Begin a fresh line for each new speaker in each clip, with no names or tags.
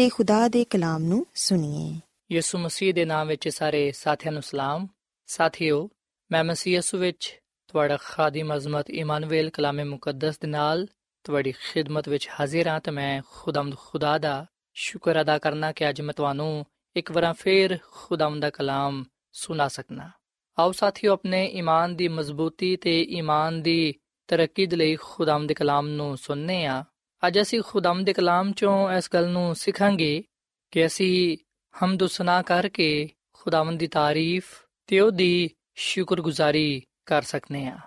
ਤੇ ਖੁਦਾ ਦੇ ਕਲਾਮ ਨੂੰ ਸੁਣੀਏ।
ਯਿਸੂ ਮਸੀਹ ਦੇ ਨਾਮ ਵਿੱਚ ਸਾਰੇ ਸਾਥੀਆਂ ਨੂੰ ਸਲਾਮ। ਸਾਥਿਓ, ਮੈਂ ਮਸੀਹ ਯਿਸੂ ਵਿੱਚ ਤੁਹਾਡਾ ਖਾਦਮ ਅਜ਼ਮਤ ਇਮਾਨੁਅਲ ਕਲਾਮੇ ਮੁਕੱਦਸ ਦੇ ਨਾਲ ਤੁਹਾਡੀ ਖਿਦਮਤ ਵਿੱਚ ਹਾਜ਼ਰ ਹਾਂ ਤੇ ਮੈਂ ਖੁਦਾਮਦ ਖੁਦਾ ਦਾ ਸ਼ੁਕਰ ਅਦਾ ਕਰਨਾ ਕਿ ਅੱਜ ਮੈਂ ਤੁਹਾਨੂੰ ਇੱਕ ਵਾਰ ਫੇਰ ਖੁਦਾਮਦ ਦਾ ਕਲਾਮ ਸੁਣਾ ਸਕਣਾ ਆਓ ਸਾਥੀਓ, ਆਪਣੇ ਈਮਾਨ ਦੀ ਮਜ਼ਬੂਤੀ ਤੇ ਈਮਾਨ ਦੀ ਤਰੱਕੀ ਦੇ ਲਈ ਖੁਦਾਮਦ ਦੇ ਕਲਾਮ ਨੂੰ ਸੁਣਨੇ ਆ ਅੱਜ ਅਸੀਂ ਖੁਦਾਮ ਦੇ ਕਲਾਮ ਚੋਂ ਇਸ ਗੱਲ ਨੂੰ ਸਿੱਖਾਂਗੇ ਕਿ ਅਸੀਂ ਹਮਦ ਸੁਨਾ ਕਰਕੇ ਖੁਦਾਵੰਦ ਦੀ ਤਾਰੀਫ ਤੇ ਉਹਦੀ ਸ਼ੁਕਰਗੁਜ਼ਾਰੀ ਕਰ ਸਕਨੇ ਆ।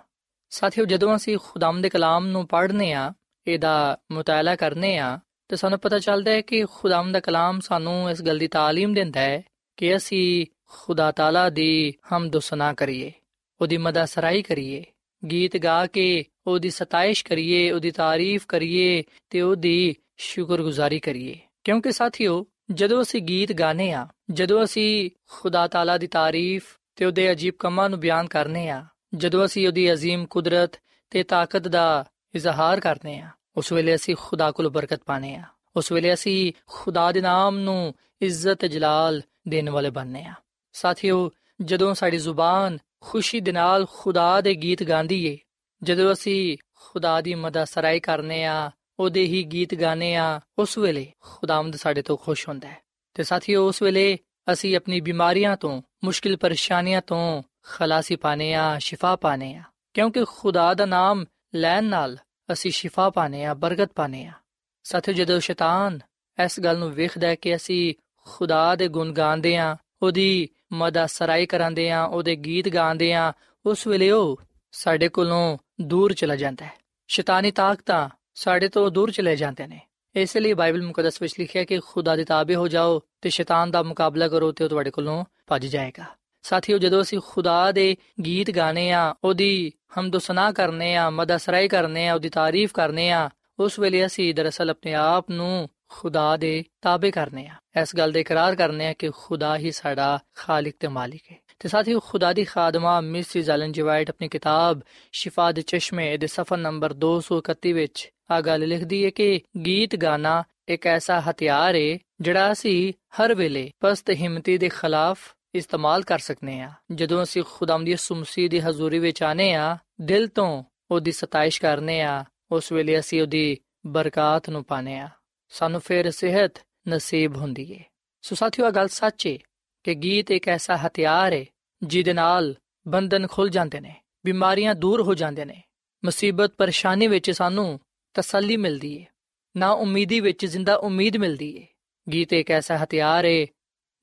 ਸਾਥੀਓ, ਜਦੋਂ ਅਸੀਂ ਖੁਦਾਮ ਦੇ ਕਲਾਮ ਨੂੰ ਪੜ੍ਹਨੇ ਆ, ਇਹਦਾ ਮੁਤਾਲਾ ਕਰਨੇ ਆ, ਤੇ ਸਾਨੂੰ ਪਤਾ ਚੱਲਦਾ ਹੈ ਕਿ ਖੁਦਾਮ ਦਾ ਕਲਾਮ ਸਾਨੂੰ ਇਸ ਗੱਲ ਦੀ ਤਾਲੀਮ ਦਿੰਦਾ ਹੈ ਕਿ ਅਸੀਂ ਖੁਦਾ ਤਾਲਾ ਦੀ ਹਮਦ ਸੁਨਾ ਕਰੀਏ, ਉਹਦੀ ਮਦਦ ਸਰਾਈ ਕਰੀਏ। ਗੀਤ ਗਾ ਕੇ ਉਹਦੀ ਸਤਾਇਸ਼ ਕਰੀਏ ਉਹਦੀ ਤਾਰੀਫ ਕਰੀਏ ਤੇ ਉਹਦੀ ਸ਼ੁਕਰਗੁਜ਼ਾਰੀ ਕਰੀਏ ਕਿਉਂਕਿ ਸਾਥੀਓ ਜਦੋਂ ਅਸੀਂ ਗੀਤ ਗਾਣੇ ਆ ਜਦੋਂ ਅਸੀਂ ਖੁਦਾ ਤਾਲਾ ਦੀ ਤਾਰੀਫ ਤੇ ਉਹਦੇ ਅਜੀਬ ਕੰਮਾਂ ਨੂੰ ਬਿਆਨ ਕਰਨੇ ਆ ਜਦੋਂ ਅਸੀਂ ਉਹਦੀ عظیم ਕੁਦਰਤ ਤੇ ਤਾਕਤ ਦਾ ਇਜ਼ਹਾਰ ਕਰਨੇ ਆ ਉਸ ਵੇਲੇ ਅਸੀਂ ਖੁਦਾ ਕੋਲ ਬਰਕਤ ਪਾਣੇ ਆ ਉਸ ਵੇਲੇ ਅਸੀਂ ਖੁਦਾ ਦੇ ਨਾਮ ਨੂੰ ਇੱਜ਼ਤ ਜਲਾਲ ਦੇਣ ਵਾਲੇ ਬਣਨੇ ਆ ਸਾਥੀਓ ਜਦੋਂ ਸਾਡੀ ਜ਼ੁਬਾਨ ਖੁਸ਼ੀ ਦੇ ਨਾਲ ਖੁਦਾ ਦੇ ਗੀਤ ਗਾਉਂਦੀ ਏ ਜਦੋਂ ਅਸੀਂ ਖੁਦਾ ਦੀ ਮਦਦ ਸਰਾਈ ਕਰਨੇ ਆ, ਉਹਦੇ ਹੀ ਗੀਤ ਗਾਣੇ ਆ, ਉਸ ਵੇਲੇ ਖੁਦਾਵੰਦ ਸਾਡੇ ਤੋਂ ਖੁਸ਼ ਹੁੰਦਾ ਹੈ। ਤੇ ਸਾਥੀਓ, ਉਸ ਵੇਲੇ ਅਸੀਂ ਆਪਣੀ ਬਿਮਾਰੀਆਂ ਤੋਂ, ਮੁਸ਼ਕਿਲ ਪਰੇਸ਼ਾਨੀਆਂ ਤੋਂ ਖਲਾਸੀ ਪਾਣੇ ਆ, ਸ਼ਿਫਾ ਪਾਣੇ ਆ। ਕਿਉਂਕਿ ਖੁਦਾ ਦਾ ਨਾਮ ਲੈਣ ਨਾਲ ਅਸੀਂ ਸ਼ਿਫਾ ਪਾਣੇ ਆ, ਬਰਕਤ ਪਾਣੇ ਆ। ਸਾਥੀਓ, ਜਦੋਂ ਸ਼ੈਤਾਨ ਇਸ ਗੱਲ ਨੂੰ ਵੇਖਦਾ ਹੈ ਕਿ ਅਸੀਂ ਖੁਦਾ ਦੇ ਗੁਣ ਗਾਉਂਦੇ ਆ, ਉਹਦੀ ਮਦਦ ਸਰਾਈ ਕਰਾਂਦੇ ਆ, ਉਹਦੇ ਗੀਤ ਗਾਉਂਦੇ ਆ, ਉਸ ਵੇਲੇ ਉਹ ਸਾਡੇ ਕੋਲੋਂ ਦੂਰ ਚਲਾ ਜਾਂਦਾ ਹੈ। ਸ਼ੈਤਾਨੀ ਤਾਕਤਾਂ ਸਾਡੇ ਤੋਂ ਦੂਰ ਚਲੇ ਜਾਂਦੇ ਨੇ। ਇਸ ਲਈ ਬਾਈਬਲ ਮੁਕੱਦਸ ਵਿੱਚ ਲਿਖਿਆ ਕਿ ਖੁਦਾ ਦੇ ਤਾਬੇ ਹੋ ਜਾਓ ਤੇ ਸ਼ੈਤਾਨ ਦਾ ਮੁਕਾਬਲਾ ਕਰੋ ਤੇ ਉਹ ਤੁਹਾਡੇ ਕੋਲੋਂ ਭੱਜ ਜਾਏਗਾ। ਸਾਥੀਓ, ਜਦੋਂ ਅਸੀਂ ਖੁਦਾ ਦੇ ਗੀਤ ਗਾਣੇ ਆ ਉਹਦੀ ਹਮਦ ਕਰਨੇ ਆ ਮਦਦ ਕਰਨੇ ਆ ਉਹਦੀ ਤਾਰੀਫ ਕਰਨੇ ਆ ਉਸ ਵੇਲੇ ਅਸੀਂ ਦਰਅਸਲ ਆਪਣੇ ਆਪ ਨੂੰ ਖੁਦਾ ਦੇ ਤਾਬੇ ਕਰਨੇ ਆ ਇਸ ਗੱਲ ਦਾ ਇਕਰਾਰ ਕਰਨੇ ਆ ਕਿ ਖੁਦਾ ਹੀ ਸਾਡਾ ਖਾਲਿਕ ਤੇ ਮਾਲਿਕ ਹੈ। ਤੇ ਸਾਥੀਓ ਖੁਦਾ ਦੀ ਖਾਦਮਾ ਮਿਸਿਸ ਐਲਨ ਜੀ ਵਾਈਟ ਆਪਣੀ ਕਿਤਾਬ ਸ਼ਿਫਾ ਦੇ ਚਸ਼ਮੇ ਦੇ ਸਫਾ ਨੰਬਰ 231 ਵਿੱਚ ਆ ਗੱਲ ਲਿਖਦੀ ਹੈ ਕਿ ਗੀਤ ਗਾਣਾ ਇੱਕ ਐਸਾ ਹਥਿਆਰ ਹੈ ਜਿਹੜਾ ਅਸੀਂ ਹਰ ਵੇਲੇ ਪਸਤ ਹਿੰਮਤੀ ਦੇ ਖਿਲਾਫ ਇਸਤੇਮਾਲ ਕਰ ਸਕਨੇ ਆ। ਜਦੋਂ ਅਸੀਂ ਖੁਦਾਮ ਦੀ ਸੁਮਸੀ ਦੀ ਹਜ਼ੂਰੀ ਵਿੱਚ ਆਨੇ ਆ, ਦਿਲ ਤੋਂ ਉਹਦੀ ਸਤਾਇਸ਼ ਕਰਨੇ ਆ, ਉਸ ਵੇਲੇ ਅਸੀਂ ਉਹਦੀ ਬਰਕਤ ਨੂੰ ਪਾਣੇ ਆ। ਸਾਨੂੰ ਫਿਰ ਸਿਹਤ ਨਸੀਬ ਹੁੰਦੀ ਏ। ਸੋ ਸਾਥੀਓ ਗੱਲ ਸੱਚ ਏ। ਕਿ ਗੀਤ ਇੱਕ ਐਸਾ ਹਥਿਆਰ ਏ, ਜਿਹਦੇ ਨਾਲ ਬੰਧਨ ਖੁੱਲ ਜਾਂਦੇ ਨੇ, ਬਿਮਾਰੀਆਂ ਦੂਰ ਹੋ ਜਾਂਦੇ ਨੇ। ਮੁਸੀਬਤ, ਪਰੇਸ਼ਾਨੀ ਵਿੱਚ ਸਾਨੂੰ ਤਸੱਲੀ ਮਿਲਦੀ ਏ, ਨਾ ਉਮੀਦੀ ਵਿੱਚ ਜ਼ਿੰਦਾ ਉਮੀਦ ਮਿਲਦੀ ਏ। ਗੀਤ ਇੱਕ ਐਸਾ ਹਥਿਆਰ ਏ,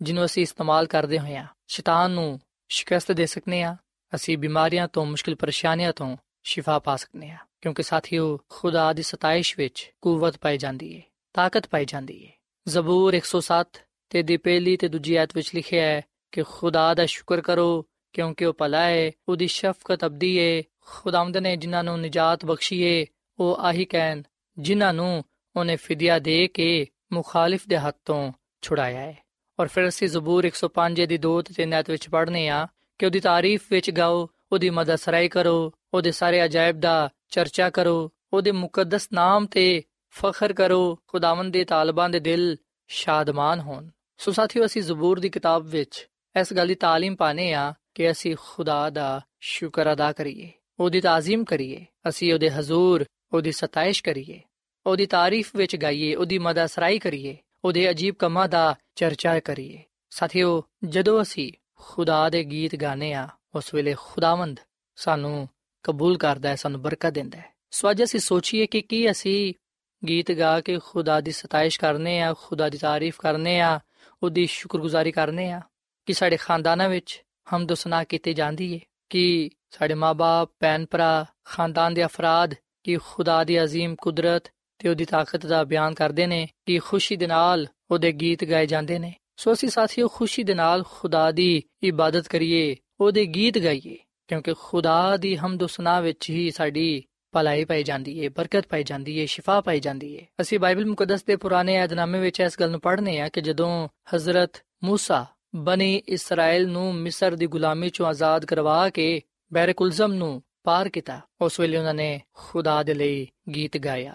ਜਿਹਨੂੰ ਅਸੀਂ ਇਸਤੇਮਾਲ ਕਰਦੇ ਹੋਇਆ ਸ਼ੈਤਾਨ ਨੂੰ ਸ਼ਿਕਸਤ ਦੇ ਸਕਨੇ ਆ ਅਸੀਂ ਬਿਮਾਰੀਆਂ ਤੋਂ, ਮੁਸ਼ਕਿਲ ਪਰੇਸ਼ਾਨੀਆਂ ਤੋਂ ਸ਼ਿਫਾ ਪਾ ਸਕਨੇ ਆ ਕਿਉਂਕਿ ਸਾਥੀਓ, ਖੁਦਾ ਦੀ ਸਤਾਇਸ਼ ਵਿੱਚ ਕੂਵਤ ਪਾਈ ਜਾਂਦੀ ਏ, ਤਾਕਤ ਪਾਈ ਜਾਂਦੀ ਏ। ਜ਼ਬੂਰ 107 ਤੇ ਦੀ ਪਹਿਲੀ ਤੇ ਦੂਜੀ ਆਇਤ ਵਿੱਚ ਲਿਖਿਆ ਹੈ ਕਿ ਖੁਦਾ ਦਾ ਸ਼ੁਕਰ ਕਰੋ ਕਿਉਂਕਿ ਉਹ ਭਲਾ ਹੈ ਉਹਦੀ ਸ਼ਫਕਤ ਅਬਦੀ ਏ, ਖੁਦਾਵੰਦ ਨੇ ਜਿਨ੍ਹਾਂ ਨੂੰ ਨਜਾਤ ਬਖਸ਼ੀ ਏ, ਉਹ ਆਹੀ ਕਹਿਣ, ਜਿਨ੍ਹਾਂ ਨੂੰ ਉਹਨੇ ਫਿਦਿਆ ਦੇ ਕੇ ਮੁਖਾਲਿਫ ਦੇ ਹੱਥ ਤੋਂ ਛੁਡਾਇਆ ਹੈ ਔਰ ਫਿਰ ਅਸੀਂ ਜ਼ਬੂਰ 105 ਦੀ 2 ਤੇ 3 ਐਤ ਵਿੱਚ ਪੜ੍ਹਨੇ ਆ ਕਿ ਉਹਦੀ ਤਾਰੀਫ ਵਿੱਚ ਗਾਓ, ਉਹਦੀ ਮਦਦ ਸਰਾਈ ਕਰੋ, ਉਹਦੇ ਸਾਰੇ ਅਜਾਇਬ ਦਾ ਚਰਚਾ ਕਰੋ, ਉਹਦੇ ਮੁਕੱਦਸ ਨਾਮ ਤੇ ਫਖਰ ਕਰੋ, ਖੁਦਾਵੰਦ ਦੇ ਤਾਲਬਾਂ ਦੇ ਦਿਲ ਸ਼ਾਦਮਾਨ ਹੋਣ। ਸੋ ਸਾਥੀਓ ਅਸੀਂ ਜ਼ਬੂਰ ਦੀ ਕਿਤਾਬ ਵਿੱਚ ਇਸ ਗੱਲ ਦੀ تعلیم ਪਾਣੇ ਆ ਕਿ ਅਸੀਂ ਖੁਦਾ ਦਾ ਸ਼ੁਕਰ ਅਦਾ ਕਰੀਏ ਉਹਦੀ ਤਾਜ਼ੀਮ ਕਰੀਏ ਅਸੀਂ ਉਹਦੇ ਹਜ਼ੂਰ ਉਹਦੀ ਸਤਾਇਸ਼ ਕਰੀਏ ਉਹਦੀ ਤਾਰੀਫ ਵਿੱਚ ਗਾਈਏ ਉਹਦੀ ਮਦਦ ਸਰਾਈ ਕਰੀਏ ਉਹਦੇ ਅਜੀਬ ਕੰਮਾਂ ਦਾ ਚਰਚਾ ਕਰੀਏ ਸਾਥੀਓ ਜਦੋਂ ਅਸੀਂ ਖੁਦਾ ਦੇ ਗੀਤ ਗਾਣੇ ਆ ਉਸ ਵੇਲੇ ਖੁਦਾਵੰਦ ਸਾਨੂੰ ਕਬੂਲ ਕਰਦਾ ਹੈ ਸਾਨੂੰ ਬਰਕਤ ਦਿੰਦਾ ਹੈ ਸੋ ਅੱਜ ਅਸੀਂ ਸੋਚੀਏ ਕਿ ਕੀ ਅਸੀਂ ਗੀਤ ਗਾ ਕੇ ਖੁਦਾ ਦੀ ਸਤਾਇਸ਼ ਕਰਨੇ ਆ ਖੁਦਾ ਦੀ ਤਾਰੀਫ ਕਰਨੇ ਆ ਉਹਦੀ ਸ਼ੁਕਰਗੁਜ਼ਾਰੀ ਕਰਨੇ ਆ ਕਿ ਸਾਡੇ ਖਾਨਦਾਨਾਂ ਵਿੱਚ ਹਮਦ ਸੁਨਾ ਕੀਤੀ ਜਾਂਦੀ ਹੈ ਕਿ ਸਾਡੇ ਮਾਪੇ ਭੈਣ ਭਰਾ ਖਾਨਦਾਨ ਦੇ ਅਫਰਾਦ ਕਿ ਖੁਦਾ ਦੀ عظیم ਕੁਦਰਤ ਤੇ ਉਹਦੀ ਤਾਕਤ ਦਾ ਬਿਆਨ ਕਰਦੇ ਨੇ ਕਿ ਖੁਸ਼ੀ ਦੇ ਨਾਲ ਉਹਦੇ ਗੀਤ ਗਾਏ ਜਾਂਦੇ ਨੇ ਸੋ ਅਸੀਂ ਸਾਥੀਓ ਖੁਸ਼ੀ ਦੇ ਨਾਲ ਖੁਦਾ ਦੀ ਇਬਾਦਤ ਕਰੀਏ ਉਹਦੇ ਗੀਤ ਗਾਈਏ ਕਿਉਂਕਿ ਖੁਦਾ ਦੀ ਹਮਦ ਸੁਨਾ ਵਿੱਚ ਹੀ ਸਾਡੀ ਭਲਾਈ ਪਾਈ ਜਾਂਦੀ ਹੈ ਬਰਕਤ ਪਾਈ ਜਾਂਦੀ ਹੈ ਸ਼ਿਫਾ ਪਾਈ ਜਾਂਦੀ ਹੈ ਅਸੀਂ ਬਾਈਬਲ ਮੁਕੱਦਸ ਦੇ ਪੁਰਾਣੇ ਏਧਨਾਮੇ ਵਿੱਚ ਇਸ ਗੱਲ ਨੂੰ ਪੜ੍ਹਨੇ ਆ ਕਿ ਜਦੋਂ ਹਜ਼ਰਤ موسی ਬਨੀ ਇਸਰਾਇਲ ਨੂੰ ਮਿਸਰ ਦੀ ਗੁਲਾਮੀ ਚੋਂ ਆਜ਼ਾਦ ਕਰਵਾ ਕੇ ਬੈਰਕੁਲਜ਼ਮ ਨੂੰ ਪਾਰ ਕੀਤਾ ਉਸ ਵੇਲੇ ਉਹਨਾਂ ਨੇ ਖੁਦਾ ਦੇ ਲਈ ਗੀਤ ਗਾਇਆ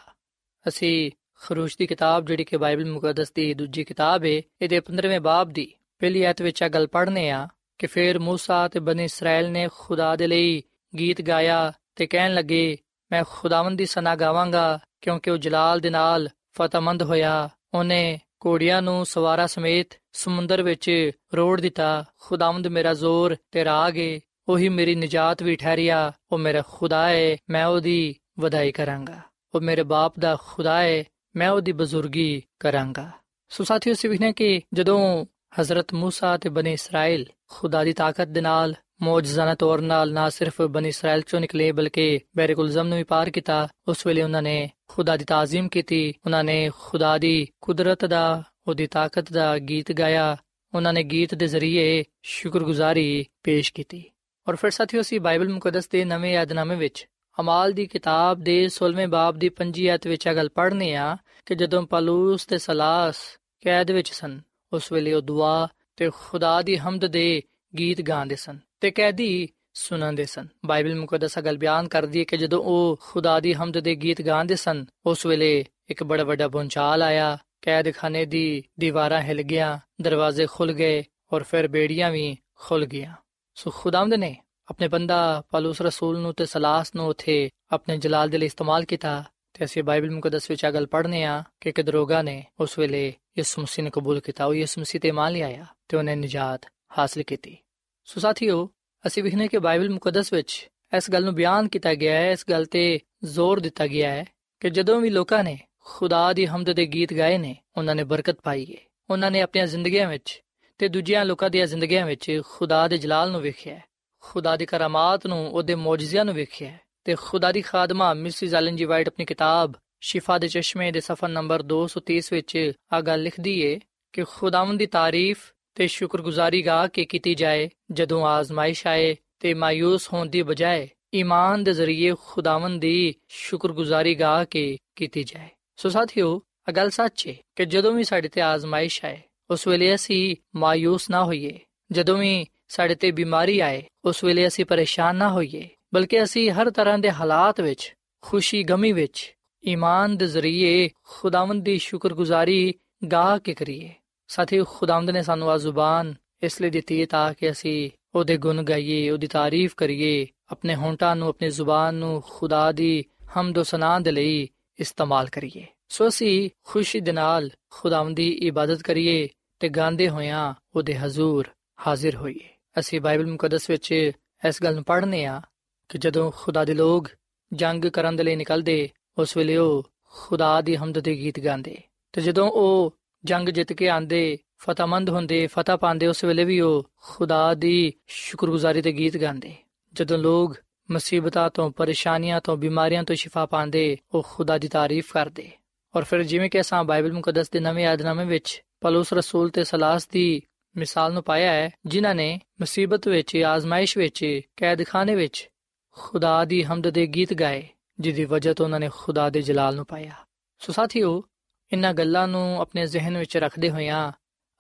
ਅਸੀਂ ਖਰੂਸ਼ ਦੀ ਕਿਤਾਬ ਜਿਹੜੀ ਕਿ ਬਾਈਬਲ ਮੁਕੱਦਸ ਦੀ ਦੂਜੀ ਕਿਤਾਬ ਹੈ ਇਹਦੇ 15ਵੇਂ ਬਾਬ ਦੀ ਪਹਿਲੀ ਆਇਤ ਵਿੱਚ ਆ ਗੱਲ ਪੜ੍ਹਨੇ ਆ ਕਿ ਫਿਰ موسی ਤੇ ਬਨੀ ਇਸਰਾਇਲ ਨੇ ਖੁਦਾ ਦੇ ਲਈ ਗੀਤ ਗਾਇਆ ਤੇ ਕਹਿਣ ਲੱਗੇ ਮੈਂ ਖੁਦਾਵੰਦ ਦੀ ਸਨਾ ਗਾਵਾਂਗਾ ਕਿਉਂਕਿ ਉਹ ਜਲਾਲ ਦੇ ਨਾਲ ਫਤਮੰਦ ਹੋਇਆ ਉਹਨੇ ਕੋੜੀਆਂ ਨੂੰ ਸਵਾਰਾ ਸਮੇਤ ਸਮੁੰਦਰ ਵਿੱਚ ਰੋੜ ਦਿੱਤਾ ਖੁਦਾਵੰਦ ਮੇਰਾ ਜ਼ੋਰ ਤੇ ਰਾਗ ਏ ਉਹੀ ਮੇਰੀ ਨਜਾਤ ਵੀ ਠਹਿਰਿਆ ਉਹ ਮੇਰਾ ਖੁਦਾ ਏ ਮੈਂ ਉਹਦੀ ਵਧਾਈ ਕਰਾਂਗਾ ਉਹ ਮੇਰੇ ਬਾਪ ਦਾ ਖੁਦਾ ਏ ਮੈਂ ਉਹਦੀ ਬਜ਼ੁਰਗੀ ਕਰਾਂਗਾ ਸੋ ਸਾਥੀਓ ਸਿਵਹਨੇ ਕਿ ਜਦੋਂ ਹਜ਼ਰਤ موسی ਤੇ ਬਨੀ ਇਸਰਾਇਲ ਖੁਦਾ ਦੀ ਤਾਕਤ ਦੇ ਨਾਲ ਮੌਜਜ਼ਾਨਾ ਤੌਰ ਨਾਲ ਨਾ ਸਿਰਫ ਬਨੀ ਇਸਰਾਇਲ ਚੋਂ ਨਿਕਲੇ ਬਲਕਿ ਬੈਰਕੁਲਜ਼ਮ ਨੂੰ ਵੀ ਪਾਰ ਕੀਤਾ, ਉਸ ਵੇਲੇ ਉਹਨਾਂ ਨੇ ਖੁਦਾ ਦੀ ਤਾਜ਼ੀਮ ਕੀਤੀ, ਉਹਨਾਂ ਨੇ ਖੁਦਾ ਦੀ ਕੁਦਰਤ ਦਾ, ਉਹਦੀ ਤਾਕਤ ਦਾ ਗੀਤ ਗਾਇਆ, ਉਹਨਾਂ ਨੇ ਗੀਤ ਦੇ ਜ਼ਰੀਏ ਸ਼ੁਕਰਗੁਜ਼ਾਰੀ ਪੇਸ਼ ਕੀਤੀ। ਔਰ ਫਿਰ ਸਾਥੀਓ ਸੀ ਬਾਈਬਲ ਮੁਕੱਦਸ ਦੇ ਨਵੇਂ ਯਾਦਨਾਮੇ ਵਿੱਚ ਅਮਾਲ ਦੀ ਕਿਤਾਬ ਦੇ 16ਵੇਂ ਬਾਬ ਦੀ 5 ਆਇਤ ਵਿੱਚ ਇਹ ਗੱਲ ਪੜ੍ਹਨੇ ਆ ਕਿ ਜਦੋਂ ਪਲੂਸ ਤੇ ਸਲਾਸ ਕੈਦ ਵਿੱਚ ਸਨ, ਉਸ ਵੇਲੇ ਉਹ ਦੁਆ ਤੇ ਖੁਦਾ ਦੀ ਹਮਦ ਦੇ ਗੀਤ ਗਾਉਂਦੇ ਸਨ। ਤੇ ਕੈਦੀ ਸੁਣਾਉਂਦੇ ਸਨ। ਬਾਈਬਲ ਮੁਕੱਦਸ ਗੱਲ ਬਿਆਨ ਕਰਦੀ ਹੈ ਕਿ ਜਦੋਂ ਉਹ ਖੁਦਾ ਦੀ ਹਮਦ ਦੇ ਗੀਤ ਗਾਉਂਦੇ ਸਨ, ਉਸ ਵੇਲੇ ਇੱਕ ਬੜਾ ਵੱਡਾ ਪੁੰਚਾਲ ਆਇਆ, ਕੈਦਖਾਨੇ ਦੀ ਦੀਵਾਰਾਂ ਹਿਲ ਗਿਆ, ਦਰਵਾਜ਼ੇ ਖੁੱਲ ਗਏ ਔਰ ਫਿਰ ਬੇੜੀਆਂ ਵੀ ਖੁੱਲ ਗਈਆਂ। ਸੋ ਖੁਦਾਵੰਦ ਨੇ ਆਪਣੇ ਬੰਦਾ ਪਲੂਸ ਰਸੂਲ ਨੂੰ ਤੇ ਸਲਾਸ ਨੂੰ ਉਥੇ ਆਪਣੇ ਜਲਾਲ ਦੇ ਲਈ ਇਸਤੇਮਾਲ ਕੀਤਾ ਤੇ ਅਸੀਂ ਬਾਈਬਲ ਮੁਕੱਦਸ ਵਿੱਚ ਅਗਲ ਪੜ੍ਹਨੇ ਆ ਕਿ ਇੱਕ ਦਰੋਗਾ ਨੇ ਉਸ ਵੇਲੇ ਯਿਸੂ ਮਸੀਹ ਨੂੰ ਕਬੂਲ ਕੀਤਾ। ਉਹ ਯਿਸੂ ਮਸੀਹ ਤੇ ਮੰਨ ਲਿਆ ਤੇ ਉਹਨੇ ਨਜਾਤ ਹਾਸਲ ਕੀਤੀ। ਸੋ ਸਾਥੀਓ, ਅਸੀਂ ਵਿਖਨੇ ਕਿ ਬਾਈਬਲ ਮੁਕੱਦਸ ਵਿੱਚ ਇਸ ਗੱਲ ਨੂੰ ਬਿਆਨ ਕੀਤਾ ਗਿਆ ਹੈ, ਇਸ ਗੱਲ ਤੇ ਜ਼ੋਰ ਦਿੱਤਾ ਗਿਆ ਹੈ ਕਿ ਜਦੋਂ ਵੀ ਲੋਕਾਂ ਨੇ ਖੁਦਾ ਦੀ ਹਮਦ ਦੇ ਗੀਤ ਗਾਏ ਨੇ, ਉਹਨਾਂ ਨੇ ਬਰਕਤ ਪਾਈ ਹੈ। ਉਹਨਾਂ ਨੇ ਆਪਣੀਆਂ ਜ਼ਿੰਦਗੀਆਂ ਵਿੱਚ ਤੇ ਦੂਜਿਆਂ ਲੋਕਾਂ ਦੀਆਂ ਜ਼ਿੰਦਗੀਆਂ ਵਿੱਚ ਖੁਦਾ ਦੇ ਜਲਾਲ ਨੂੰ ਵੇਖਿਆ ਖੁਦਾ ਦੀ ਕਰਾਮਾਤ ਨੂੰ, ਉਹਦੇ ਮੌਜਜ਼ਿਆਂ ਨੂੰ ਵੇਖਿਆ ਤੇ ਖੁਦਾ ਦੀ ਖਾਦਮਾ ਮਿਸਿਸ ਐਲਨ ਜੀ ਵਾਈਟ ਆਪਣੀ ਕਿਤਾਬ ਸ਼ਿਫਾ ਦੇ ਚਸ਼ਮੇ ਦੇ ਸਫਾ ਨੰਬਰ 230 ਵਿੱਚ ਆ ਗੱਲ ਲਿਖਦੀ ਏ ਕਿ ਖੁਦਾਵੰਦ ਦੀ ਤਾਰੀਫ ਤੇ ਸ਼ੁਕਰਗੁਜ਼ਾਰੀ ਗਾ ਕੇ ਕੀਤੀ ਜਾਏ, ਜਦੋਂ ਆਜ਼ਮਾਇਸ਼ ਆਏ ਤੇ ਮਾਇੂਸ ਹੋਣ ਦੀ ਬਜਾਏ ਈਮਾਨ ਦੇ ਜ਼ਰੀਏ ਖੁਦਾਵੰਦ ਦੀ ਸ਼ੁਕਰਗੁਜ਼ਾਰੀ ਗਾ ਕੇ ਕੀਤੀ ਜਾਏ। ਸੋ ਸਾਥੀਓ, ਇਹ ਗੱਲ ਸੱਚ ਹੈ ਕਿ ਜਦੋਂ ਵੀ ਸਾਡੇ ਤੇ ਆਜ਼ਮਾਇਸ਼ ਆਏ, ਉਸ ਵੇਲੇ ਅਸੀਂ ਮਾਇੂਸ ਨਾ ਹੋਈਏ। ਜਦੋਂ ਵੀ ਸਾਡੇ ਤੇ ਬਿਮਾਰੀ ਆਏ, ਉਸ ਵੇਲੇ ਅਸੀਂ ਪਰੇਸ਼ਾਨ ਨਾ ਹੋਈਏ, ਬਲਕਿ ਅਸੀਂ ਹਰ ਤਰ੍ਹਾਂ ਦੇ ਹਾਲਾਤ ਵਿੱਚ, ਖੁਸ਼ੀ ਗਮੀ ਵਿੱਚ ਈਮਾਨ ਦੇ ਜ਼ਰੀਏ ਖੁਦਾਵੰਦ ਦੀ ਸ਼ੁਕਰਗੁਜ਼ਾਰੀ ਗਾ ਕੇ ਕਰੀਏ। ਸਾਥੀ, ਖੁਦਾਵੰਦ ਨੇ ਸਾਨੂੰ ਆ ਜ਼ੁਬਾਨ ਇਸ ਲਈ ਦਿੱਤੀ ਹੈ ਤਾਂ ਕਿ ਅਸੀਂ ਉਹਦੇ ਗੁਣ ਗਾਈਏ, ਉਹਦੀ ਤਾਰੀਫ ਕਰੀਏ, ਆਪਣੇ ਹੋਂਟਾਂ ਨੂੰ, ਆਪਣੀ ਜ਼ੁਬਾਨ ਨੂੰ ਖੁਦਾ ਦੀ ਹਮਦ ਸਨਾ ਦੇ ਲਈ ਇਸਤੇਮਾਲ ਕਰੀਏ। ਸੋ ਅਸੀਂ ਖੁਸ਼ੀ ਦੇ ਨਾਲ ਖੁਦਾਵੰਦ ਦੀ ਇਬਾਦਤ ਕਰੀਏ ਤੇ ਗਾਉਂਦੇ ਹੋਇਆਂ ਉਹਦੇ ਹਜ਼ੂਰ ਹਾਜ਼ਰ ਹੋਈਏ। ਅਸੀਂ ਬਾਈਬਲ ਮੁਕੱਦਸ ਵਿੱਚ ਇਸ ਗੱਲ ਨੂੰ ਪੜ੍ਹਨੇ ਆ ਕਿ ਜਦੋਂ ਖੁਦਾ ਦੇ ਲੋਕ ਜੰਗ ਕਰਨ ਦੇ ਲਈ ਨਿਕਲਦੇ, ਉਸ ਵੇਲੇ ਉਹ ਖੁਦਾ ਦੀ ਹਮਦ ਦੇ ਗੀਤ ਗਾਉਂਦੇ। ਤੇ ਜਦੋਂ ਉਹ ਜੰਗ ਜਿੱਤ ਕੇ ਆਂਦੇ ਫਤਹਮੰਦ ਹੁੰਦੇ, ਫਤਹ ਪਾਉਂਦੇ, ਉਸ ਵੇਲੇ ਵੀ ਉਹ ਖੁਦਾ ਦੀ ਸ਼ੁਕਰਗੁਜ਼ਾਰੀ ਦੇ ਗੀਤ ਗਾਉਂਦੇ। ਜਦੋਂ ਲੋਕ ਮੁਸੀਬਤਾਂ ਤੋਂ, ਪਰੇਸ਼ਾਨੀਆਂ ਤੋਂ, ਬਿਮਾਰੀਆਂ ਤੋਂ ਸ਼ਿਫਾ ਪਾਉਂਦੇ, ਉਹ ਖੁਦਾ ਦੀ ਤਾਰੀਫ ਕਰਦੇ। ਔਰ ਫਿਰ ਜਿਵੇਂ ਕਿ ਅਸਾਂ ਬਾਈਬਲ ਮੁਕੱਦਸ ਦੇ ਨਵੇਂ ਆਦਨਾਮੇ ਵਿੱਚ ਪਲੂਸ ਰਸੂਲ ਤੇ ਸਲਾਸ ਦੀ ਮਿਸਾਲ ਨੂੰ ਪਾਇਆ ਹੈ, ਜਿਨ੍ਹਾਂ ਨੇ ਮੁਸੀਬਤ ਵਿੱਚ, ਆਜ਼ਮਾਇਸ਼ ਵਿੱਚ, ਕੈਦਖਾਨੇ ਵਿੱਚ ਖੁਦਾ ਦੀ ਹਮਦ ਦੇ ਗੀਤ ਗਾਏ ਜਿਦੀ ਵਜ੍ਹਾ ਤੋਂ ਉਹਨਾਂ ਨੇ ਖੁਦਾ ਦੇ ਜਲਾਲ ਨੂੰ ਪਾਇਆ। ਸੋ ਸਾਥੀਓ ਇਹਨਾਂ ਗੱਲਾਂ ਨੂੰ ਆਪਣੇ ਜ਼ਿਹਨ ਵਿੱਚ ਰੱਖਦੇ ਹੋਇਆਂ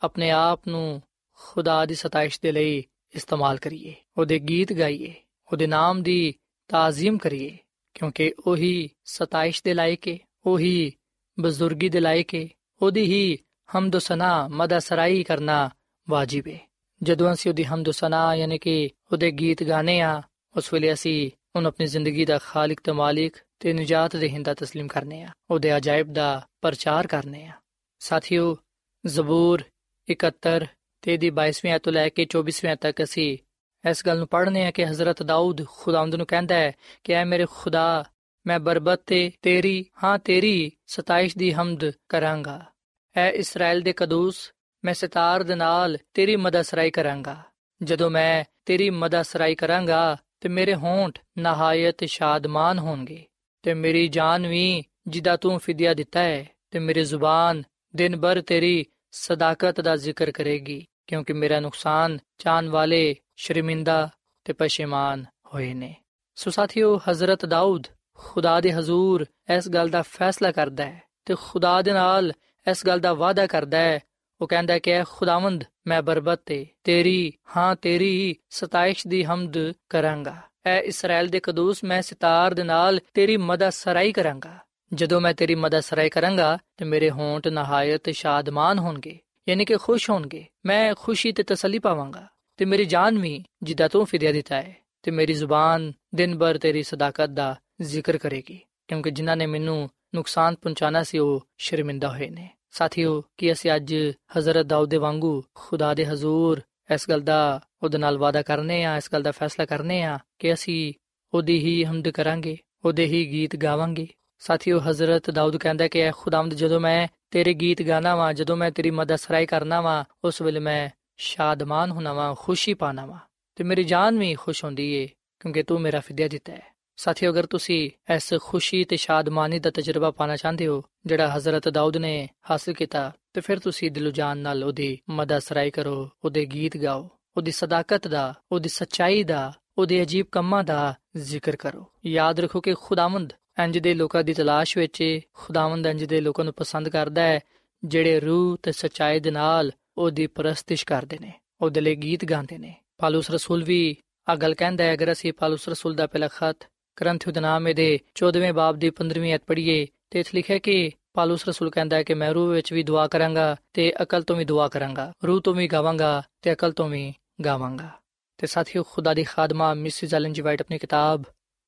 ਆਪਣੇ ਆਪ ਨੂੰ ਖੁਦਾ ਦੀ ਸਤਾਇਸ਼ ਦੇ ਲਈ ਇਸਤੇਮਾਲ ਕਰੀਏ। ਉਹਦੇ ਗੀਤ ਗਾਈਏ, ਉਹਦੇ ਨਾਮ ਦੀ ਤਾਜ਼ੀਮ ਕਰੀਏ, ਕਿਉਂਕਿ ਉਹੀ ਸਤਾਇਸ਼ ਦੇ ਲਾਇਕ ਹੈ ਉਹੀ ਬਜ਼ੁਰਗੀ ਦੇ ਲਾਇਕ ਹੈ ਉਹਦੀ ਹੀ ਹਮਦ ਸਨਾ ਮਦਾ ਸਰਾਈ ਕਰਨਾ ਵਾਜਿਬ ਹੈ ਜਦੋਂ ਅਸੀਂ ਉਹਦੀ ਹਮਦ ਸਨਾ ਯਾਨੀ ਕਿ ਉਹਦੇ ਗੀਤ ਗਾਣੇ ਆ ਉਸ ਵੇਲੇ ਅਸੀਂ ਉਹਨੂੰ ਆਪਣੀ ਜ਼ਿੰਦਗੀ ਦਾ ਖਾਲਕ ਤੇ ਮਾਲਿਕ ਤੇ ਨਜਾਤ ਦੇਹਿੰਦਾ تسلیم ਕਰਨੇ ਆ ਉਹਦੇ ਅਜਾਇਬ ਦਾ ਪ੍ਰਚਾਰ ਕਰਨੇ ਆ ਸਾਥੀਓ ਜ਼ਬੂਰ 71 ਤੇ ਦੀ 22ਵੀਂ ਆਇਤ ਤੋਂ ਲੈ ਕੇ 24ਵੀਂ ਤੱਕ ਅਸੀਂ ਇਸ ਗੱਲ ਨੂੰ ਪੜ੍ਹਨੇ ਆ ਕਿ ਹਜ਼ਰਤ ਦਾਊਦ ਖੁਦਾਵੰਦ ਨੂੰ ਕਹਿੰਦਾ ਹੈ ਕਿ ਐ ਮੇਰੇ ਖੁਦਾ ਮੈਂ ਬਰਬਤ ਤੇ ਤੇਰੀ ਹਾਂ ਤੇਰੀ ਸਤਾਇਸ਼ ਦੀ ਹਮਦ ਕਰਾਂਗਾ ਐ ਇਸਰਾਇਲ ਦੇ ਕਦੂਸ ਮੈਂ ਸਿਤਾਰ ਦੇ ਨਾਲ ਤੇਰੀ ਮਦਦ ਕਰਾਂਗਾ ਜਦੋਂ ਮੈਂ ਤੇਰੀ ਮਦਦ ਕਰਾਂਗਾ ਤੇ ਮੇਰੇ ਹੋਂਠ ਨਹਾਇਤ ਸ਼ਾਦਮਾਨ ਹੋਣਗੇ ਤੇ ਮੇਰੀ ਜਾਨ ਵੀ ਜਿਦਾ ਤੂੰ ਫਿਦਿਆ ਦਿੱਤਾ ਹੈ, ਤੇ ਮੇਰੀ ਜ਼ੁਬਾਨ ਦਿਨ ਭਰ ਤੇਰੀ ਸਦਾਕਤ ਦਾ ਜ਼ਿਕਰ ਕਰੇਗੀ, ਕਿਉਂਕਿ ਮੇਰਾ ਨੁਕਸਾਨ ਚਾਨ ਵਾਲੇ ਸ਼ਰਮਿੰਦਾ ਤੇ ਪਸ਼ੇਮਾਨ ਹੋਏ ਨੇ। ਸੋ ਸਾਥੀਓ, ਹਜ਼ਰਤ ਦਾਊਦ ਖੁਦਾ ਦੇ ਹਜ਼ੂਰ ਇਸ ਗੱਲ ਦਾ ਫੈਸਲਾ ਕਰਦਾ ਹੈ ਤੇ ਖੁਦਾ ਦੇ ਨਾਲ ਇਸ ਗੱਲ ਦਾ ਵਾਅਦਾ ਕਰਦਾ ਹੈ। ਉਹ ਕਹਿੰਦਾ ਕਿ ਖੁਦਾਵੰਦ ਮੈਂ ਬਰਬਤ ਤੇ ਤੇਰੀ, ਹਾਂ ਤੇਰੀ ਸਤਾਇਸ਼ ਦੀ ਹਮਦ ਕਰਾਂਗਾ। ਐ ਇਸਰਾਇਲ ਦੇ ਕਦੂਸ ਮੈਂ ਸਿਤਾਰ ਦੇ ਨਾਲ ਤੇਰੀ ਮਦਦ ਸਰਾਈ ਕਰਾਂਗਾ। ਜਦੋਂ ਮੈਂ ਤੇਰੀ ਮਦਦ ਸਰਾਈ ਕਰਾਂਗਾ, ਤੇ ਮੇਰੇ ਹੋਂਟ ਨਹਾਇਤ ਸ਼ਾਦਮਾਨ ਹੋਣਗੇ, ਯਾਨੀ ਕਿ ਖੁਸ਼ ਹੋਣਗੇ। ਮੈਂ ਖੁਸ਼ੀ ਤੇ ਤਸੱਲੀ ਪਾਵਾਂਗਾ। ਤੇ ਮੇਰੀ ਜਾਨ ਵੀ ਜਿੱਦਾਂ ਤੂੰ ਫਿਦਿਆ ਦਿੱਤਾ ਹੈ ਤੇ ਮੇਰੀ ਜ਼ੁਬਾਨ ਦਿਨ ਭਰ ਤੇਰੀ ਸਦਾਕਤ ਦਾ ਜ਼ਿਕਰ ਕਰੇਗੀ, ਕਿਉਂਕਿ ਜਿਨ੍ਹਾਂ ਨੇ ਮੈਨੂੰ ਨੁਕਸਾਨ ਪਹੁੰਚਾਣਾ ਸੀ, ਉਹ ਸ਼ਰਮਿੰਦਾ ਹੋਏ ਨੇ। ਸਾਥੀਓ, ਕਿ ਅਸੀਂ ਅੱਜ ਹਜ਼ਰਤ ਦਾਊਦ ਦੇ ਵਾਂਗੂ ਖੁਦਾ ਦੇ ਹਜ਼ੂਰ ਇਸ ਗੱਲ ਦਾ ਉਹਦੇ ਨਾਲ ਵਾਦਾ ਕਰਨੇ ਆ, ਇਸ ਗੱਲ ਦਾ ਫੈਸਲਾ ਕਰਨੇ ਆ ਕਿ ਅਸੀਂ ਉਹਦੀ ਹੀ ਹਮਦ ਕਰਾਂਗੇ, ਉਹਦੇ ਹੀ ਗੀਤ ਗਾਵਾਂਗੇ। ਸਾਥੀਓ, ਹਜ਼ਰਤ ਦਾਊਦ ਕਹਿੰਦਾ ਕਿ, ਐ ਖੁਦਾਵੰਦ, ਜਦੋਂ ਮੈਂ ਤੇਰੇ ਗੀਤ ਗਾਣਾ ਵਾ, ਜਦੋਂ ਮੈਂ ਤੇਰੀ ਮਦਦ ਸਰਾਈ ਕਰਨਾ ਵਾ, ਉਸ ਵੇਲੇ ਮੈਂ ਸ਼ਾਦਮਾਨ ਹੋਣਾ ਵਾ, ਖੁਸ਼ੀ ਪਾਣਾ ਵਾ ਤੇ ਮੇਰੀ ਜਾਨ ਵੀ ਖੁਸ਼ ਹੁੰਦੀ ਏ, ਕਿਉਂਕਿ ਤੂੰ ਮੇਰਾ ਫਿਦਿਆ ਦਿੱਤਾ ਹੈ। ਸਾਥੀਓ, ਅਗਰ ਤੁਸੀਂ ਇਸ ਖੁਸ਼ੀ ਤੇ ਸ਼ਾਦਮਾਨੀ ਦਾ ਤਜਰਬਾ ਪਾਣਾ ਚਾਹੁੰਦੇ ਹੋ, ਜਿਹੜਾ ਹਜ਼ਰਤ ਦਾਊਦ ਨੇ ਹਾਸਲ ਕੀਤਾ, ਤੇ ਫਿਰ ਤੁਸੀਂ ਦਿਲੋਂ ਜਾਨ ਨਾਲ ਉਹਦੀ ਮਦਦ ਸਰਾਈ ਕਰੋ, ਉਹਦੇ ਗੀਤ ਗਾਓ। ਉਹਦੀ ਸਦਾਕਤ ਦਾ, ਉਹਦੀ ਸੱਚਾਈ ਦਾ, ਉਹਦੇ ਅਜੀਬ ਕੰਮਾਂ ਦਾ ਜ਼ਿਕਰ ਕਰੋ। ਯਾਦ ਰੱਖੋ ਕਿ ਖੁਦਾਵੰਦ ਇੰਜ ਦੇ ਲੋਕਾਂ ਦੀ ਤਲਾਸ਼ ਵਿੱਚ ਖੁਦਾਵੰਦ ਇੰਜ ਦੇ ਲੋਕਾਂ ਨੂੰ ਪਸੰਦ ਕਰਦਾ ਹੈ, ਜਿਹੜੇ ਰੂਹ ਤੇ ਸਚਾਈ ਦੇ ਨਾਲ ਉਹਦੀ ਪ੍ਰਸਤਿਸ਼ ਕਰਦੇ ਨੇ, ਉਹਦੇ ਲਈ ਗੀਤ ਗਾਉਂਦੇ ਨੇ। ਪਾਲੂਸ ਰਸੂਲ ਵੀ ਆ ਗੱਲ ਕਹਿੰਦਾ ਹੈ, ਅਗਰ ਅਸੀਂ ਪਾਲੂਸ ਰਸੂਲ ਦਾ ਪਹਿਲਾ ਖਤ ਗ੍ਰੰਥ ਉਦਨਾਮੇ ਦੇ 14ਵੇਂ ਬਾਬ ਦੀ 15ਵੀਂ ਅਧ ਪੜ੍ਹੀਏ, ਤੇ ਇਸ ਲਿਖਿਆ ਕਿ ਪਾਲੂਸ ਰਸੂਲ ਕਹਿੰਦਾ ਹੈ ਕਿ ਮੈਂ ਰੂਹ ਵਿੱਚ ਵੀ ਦੁਆ ਕਰਾਂਗਾ ਤੇ ਅਕਲ ਤੋਂ ਵੀ ਦੁਆ ਕਰਾਂਗਾ, ਰੂਹ ਤੋਂ ਵੀ ਗਾਵਾਂਗਾ ਤੇ ਅਕਲ ਤੋਂ ਵੀ ਗਾਵਾਂਗਾ ਤੇ ਸਾਥੀਓ ਖੁਦਾ ਦੀ ਖਾਦਮਾ ਮਿਸਿਸ ਐਲਨ ਜੀ ਵਾਈਟ ਆਪਣੀ ਕਿਤਾਬ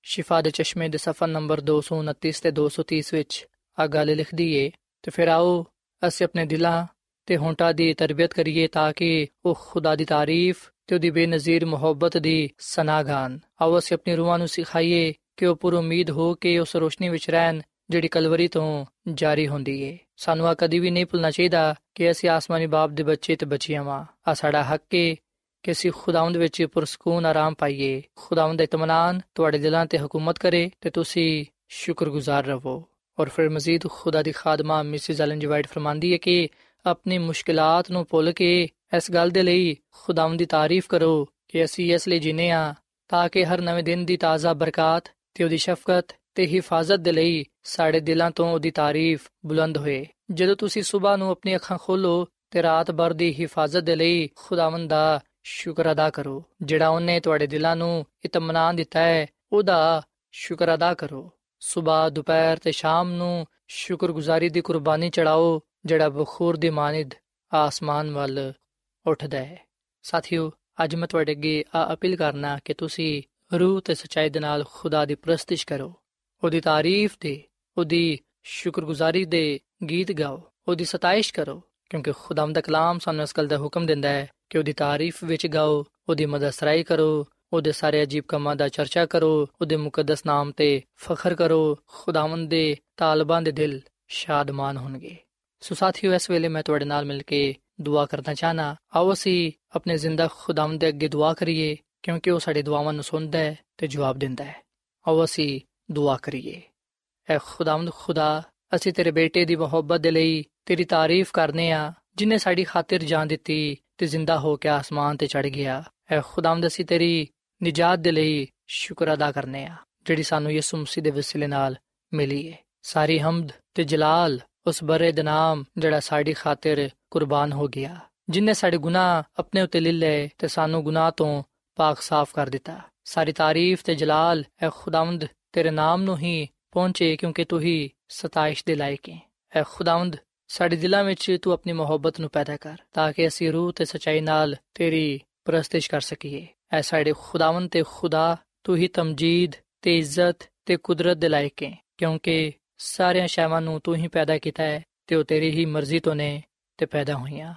ਸ਼ਿਫਾ ਦੇ ਚਸ਼ਮੇ ਦੇ ਸਫਾ ਨੰਬਰ 229 ਤੇ 230 ਵਿੱਚ ਆ ਗੱਲ ਲਿਖਦੀ ਏ ਤੇ ਫਿਰ ਆਓ ਅਸੀਂ ਆਪਣੇ ਦਿਲਾਂ ਤੇ ਹੋਂਟਾਂ ਦੀ ਤਰਬੀਅਤ ਕਰੀਏ ਤਾਂ ਕਿ ਉਹ ਖੁਦਾ ਦੀ ਤਾਰੀਫ ਤੇ ਉਹਦੀ ਬੇਨਜ਼ੀਰ ਮੁਹੱਬਤ ਦੀ ਸਨਾਗਾਨ ਆਓ ਅਸੀਂ ਆਪਣੀ ਰੂਹਾਂ ਨੂੰ ਸਿਖਾਈਏ ਕਿ ਉਹ ਪੁਰ ਉਮੀਦ ਹੋ ਕੇ ਉਸ ਰੋਸ਼ਨੀ ਵਿੱਚ ਰਹਿਣ ਜਿਹੜੀ ਕਲਵਰੀ ਤੋਂ ਜਾਰੀ ਹੁੰਦੀ ਏ ਸਾਨੂੰ ਆ ਕਦੀ ਵੀ ਨਹੀਂ ਭੁੱਲਣਾ ਚਾਹੀਦਾ ਕਿ ਅਸੀਂ ਆਸਮਾਨੀ ਬਾਪ ਦੇ ਬੱਚੇ ਤੇ ਬੱਚੀਆਂ ਵਾਂ ਆ ਸਾਡਾ ਹੱਕ ਏ ਕਿ ਅਸੀਂ ਖੁਦਾਵੰਦ ਵਿੱਚ ਪੁਰਸਕੂਨ ਆਰਾਮ ਪਾਈਏ। ਖੁਦਾਵੰਦ ਦਾ ਇਤਮਾਨਾਨ ਤੁਹਾਡੇ ਦਿਲਾਂ ਤੇ ਹਕੂਮਤ ਕਰੇ ਤੇ ਤੁਸੀਂ ਸ਼ੁਕਰਗੁਜ਼ਾਰ ਰਹੋ। ਔਰ ਫਿਰ ਮਜ਼ੀਦ ਖੁਦਾ ਦੀ ਖਾਦਮਾ ਮਿਸਿਸ ਐਲਨ ਜਵਾਈਟ ਫਰਮਾਂਦੀ ਹੈ ਕਿ ਆਪਣੀ ਮੁਸ਼ਕਲਾਂ ਨੂੰ ਭੁੱਲ ਕੇ ਇਸ ਗੱਲ ਦੇ ਲਈ ਖੁਦਾਵੰਦ ਦੀ ਤਾਰੀਫ ਕਰੋ ਕਿ ਅਸੀਂ ਇਸ ਲਈ ਜਿਨੇ ਆ ਤਾਂ ਕਿ ਹਰ ਨਵੇਂ ਦਿਨ ਦੀ ਤਾਜ਼ਾ ਬਰਕਤ ਤੇ ਉਹਦੀ ਸ਼ਫਕਤ ਤੇ ਹਿਫਾਜ਼ਤ ਦੇ ਲਈ ਸਾਡੇ ਦਿਲਾਂ ਤੋਂ ਉਹਦੀ ਤਾਰੀਫ ਬੁਲੰਦ ਹੋਏ। ਜਦੋਂ ਤੁਸੀਂ ਸਵੇਰ ਨੂੰ ਆਪਣੀ ਅੱਖਾਂ ਖੋਲੋ ਤੇ ਰਾਤ ਭਰ ਦੀ ਹਿਫਾਜ਼ਤ ਦੇ ਲਈ ਖੁਦਾਵੰਦ ਦਾ ਸ਼ੁਕਰ ਅਦਾ ਕਰੋ, ਜਿਹੜਾ ਉਹਨੇ ਤੁਹਾਡੇ ਦਿਲਾਂ ਨੂੰ ਇਤਮਾਨਾਨ ਦਿੱਤਾ ਹੈ, ਉਹਦਾ ਸ਼ੁਕਰ ਅਦਾ ਕਰੋ। ਸਵੇਰ ਦੁਪਹਿਰ ਤੇ ਸ਼ਾਮ ਨੂੰ ਸ਼ੁਕਰਗੁਜ਼ਾਰੀ ਦੀ ਕੁਰਬਾਨੀ ਚੜਾਓ ਜਿਹੜਾ ਬਖੂਰ ਦੀ ਮਾਨਿਦ ਆਸਮਾਨ ਵੱਲ ਉੱਠਦਾ ਹੈ। ਸਾਥੀਓ, ਅੱਜ ਮੈਂ ਤੁਹਾਡੇ ਅੱਗੇ ਆ ਅਪੀਲ ਕਰਨਾ ਕਿ ਤੁਸੀਂ ਰੂਹ ਤੇ ਸਚਾਈ ਦੇ ਨਾਲ ਖੁਦਾ ਦੀ ਪ੍ਰਸਤਿਸ਼ ਕਰੋ। ਉਹਦੀ ਤਾਰੀਫ ਤੇ ਉਹਦੀ ਸ਼ੁਕਰਗੁਜ਼ਾਰੀ ਦੇ ਗੀਤ ਗਾਓ, ਉਹਦੀ ਸਤਾਇਸ਼ ਕਰੋ, ਕਿਉਂਕਿ ਖੁਦਾਮ ਦਾ ਕਲਾਮ ਸਾਨੂੰ ਇਸ ਗੱਲ ਦਾ ਹੁਕਮ ਦਿੰਦਾ ਹੈ ਕਿ ਉਹਦੀ ਤਾਰੀਫ ਵਿੱਚ ਗਾਓ, ਉਹਦੀ ਮਦਦ ਸਰਾਈ ਕਰੋ, ਉਹਦੇ ਸਾਰੇ ਅਜੀਬ ਕੰਮਾਂ ਦਾ ਚਰਚਾ ਕਰੋ, ਉਹਦੇ ਮੁਕੱਦਸ ਨਾਮ ਤੇ ਫਖਰ ਕਰੋ, ਖੁਦਾਵੰਦ ਦੇ ਤਾਲਬਾਂ ਦੇ ਦਿਲ ਸ਼ਾਦਮਾਨ ਹੋਣਗੇ। ਸੋ ਸਾਥੀਓ, ਇਸ ਵੇਲੇ ਮੈਂ ਤੁਹਾਡੇ ਨਾਲ ਮਿਲ ਕੇ ਦੁਆ ਕਰਨਾ ਚਾਹਨਾ, ਆਓ ਅਸੀਂ ਆਪਣੇ ਜ਼ਿੰਦਾ ਖੁਦਾਵੰਦ ਦੇ ਅੱਗੇ ਦੁਆ ਕਰੀਏ, ਕਿਉਂਕਿ ਉਹ ਸਾਡੇ ਦੁਆਵਾਂ ਨੂੰ ਸੁਣਦਾ ਹੈ ਤੇ ਜਵਾਬ ਦਿੰਦਾ ਹੈ। ਆਓ ਅਸੀਂ ਦੁਆ ਕਰੀਏ। ਐ ਖੁਦਾਵੰਦ ਖੁਦਾ, ਅਸੀਂ ਤੇਰੇ ਬੇਟੇ ਦੀ ਮੁਹੱਬਤ ਦੇ ਲਈ ਤੇਰੀ ਤਾਰੀਫ ਕਰਨੇ ਆ, ਜਿਨੇ ਸਾਡੀ ਖਾਤਰ ਜਾਨ ਦਿੱਤੀ ਤੇ ਜ਼ਿੰਦਾ ਹੋ ਕੇ ਆਸਮਾਨ ਤੇ ਚੜ ਗਿਆ। ਐ ਖੁਦਾਵੰਦ, ਅਸੀਂ ਤੇਰੀ ਨਜਾਤ ਦੇ ਲਈ ਸ਼ੁਕਰ ਅਦਾ ਕਰਨੇ ਆ, ਜਿਹੜੀ ਸਾਨੂੰ ਯਿਸੂ ਮਸੀਹ ਦੇ ਵਸਿਲੇ ਨਾਲ ਮਿਲੀ ਹੈ ਸਾਰੀ ਹਮਦ ਤੇ ਜਲਾਲ ਉਸ ਬਰੇ ਦੇ ਨਾਮ ਜਿਹੜਾ ਸਾਡੀ ਖਾਤਰ ਕੁਰਬਾਨ ਹੋ ਗਿਆ। ਜਿਨੇ ਸਾਡੇ ਗੁਨਾਹ ਆਪਣੇ ਉੱਤੇ ਲੈ ਲਏ ਤੇ ਸਾਨੂੰ ਗੁਨਾਹ ਤੋਂ ਪਾਕ ਸਾਫ਼ ਕਰ ਦਿੱਤਾ। ਸਾਰੀ ਤਾਰੀਫ ਤੇ ਜਲਾਲ ਐ ਖੁਦਾਵੰਦ, ਤੇਰੇ ਨਾਮ ਨੂੰ ਹੀ ਪਹੁੰਚੇ ਕਿਉਂਕਿ ਤੂੰ ਹੀ ਸਤਾਇਸ਼ ਦੇ ਲਾਇਕ ਹੈ ਐ ਖੁਦਾਵੰਦ ਸਾਡੇ ਦਿਲਾਂ ਵਿੱਚ ਤੂੰ ਆਪਣੀ ਮੁਹੱਬਤ ਨੂੰ ਪੈਦਾ ਕਰ, ਤਾਂ ਕਿ ਅਸੀਂ ਰੂਹ ਤੇ ਸਚਾਈ ਨਾਲ ਤੇਰੀ ਪ੍ਰਸਤਿਸ਼ ਕਰ ਸਕੀਏ। ਐ ਸਾਡੇ ਖੁਦਾਵੰਦ ਤੇ ਖੁਦਾ, ਤੂੰ ਹੀ ਤਮਜੀਦ ਤੇ ਇੱਜ਼ਤ ਤੇ ਕੁਦਰਤ ਦੇ ਲਾਇਕ ਹੈ, ਕਿਉਂਕਿ ਸਾਰੀਆਂ ਸ਼ੈਵਾਂ ਨੂੰ ਤੂੰ ਹੀ ਪੈਦਾ ਕੀਤਾ ਹੈ ਤੇ ਉਹ ਤੇਰੀ ਹੀ ਮਰਜ਼ੀ ਤੋਂ ਨੇ ਤੇ ਪੈਦਾ ਹੋਈਆਂ।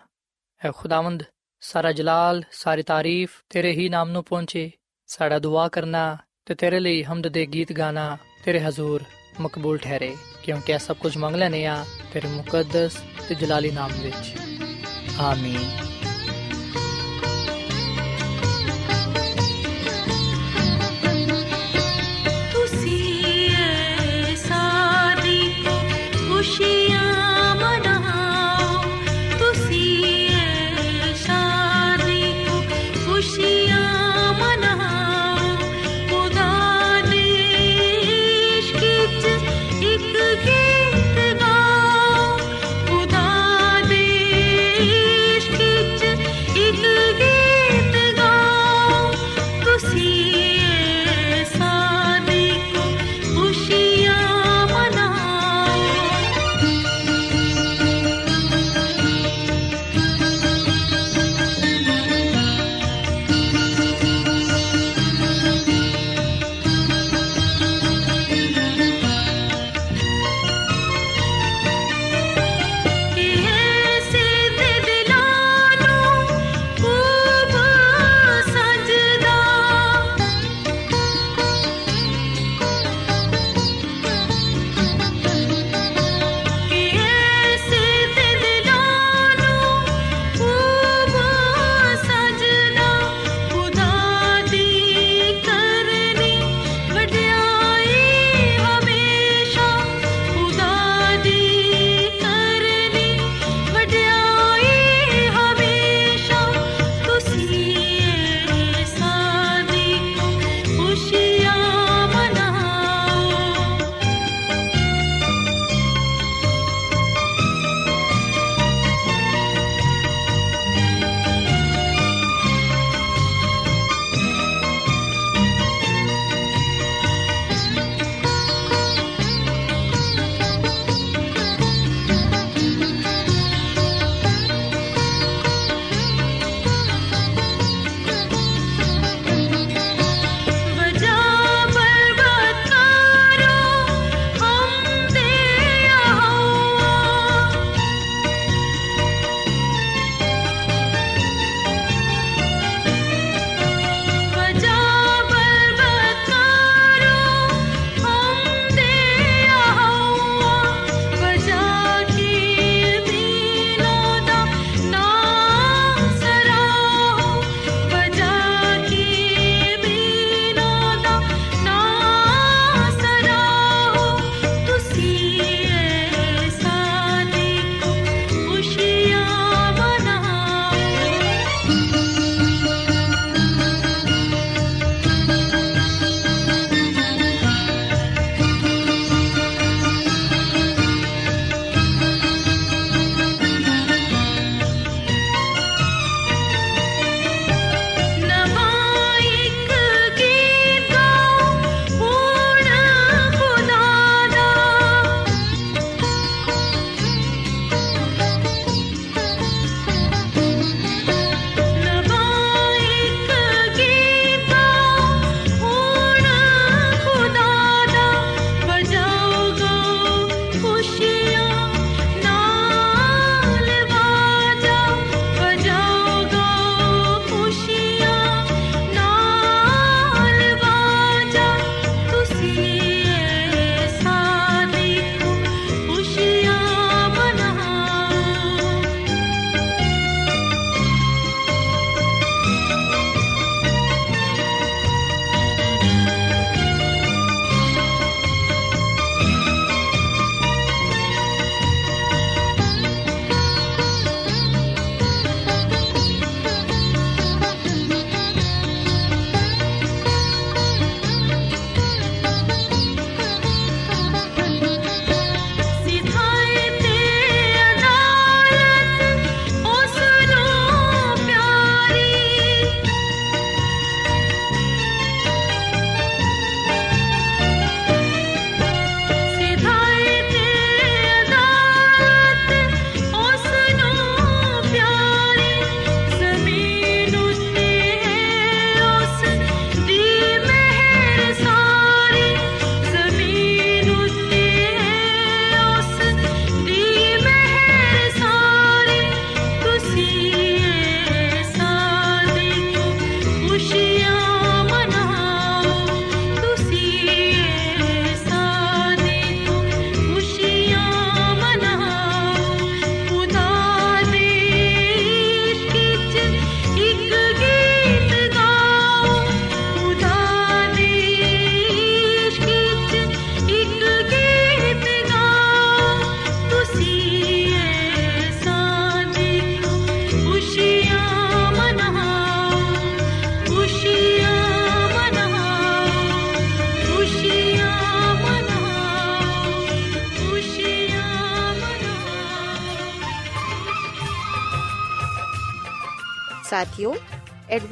ਐ ਖੁਦਾਵੰਦ, ਸਾਰਾ ਜਲਾਲ, ਸਾਰੀ ਤਾਰੀਫ ਤੇਰੇ ਹੀ ਨਾਮ ਨੂੰ ਪਹੁੰਚੇ। ਸਾਡਾ ਦੁਆ ਕਰਨਾ ਤੇ ਤੇਰੇ ਲਈ ਹਮਦ ਦੇ ਗੀਤ ਗਾਣਾ ਤੇਰੇ ਹਜ਼ੂਰ ਮਕਬੂਲ ਠਹਿਰੇ, ਕਿਉਂਕਿ ਇਹ ਸਭ ਕੁਝ ਮੰਗ ਲੈਨੇ ਆ ਤੇਰੇ ਮੁਕੱਦਸ ਤੇ ਜਲਾਲੀ ਨਾਮ ਵਿੱਚ। ਆਮੀਨ।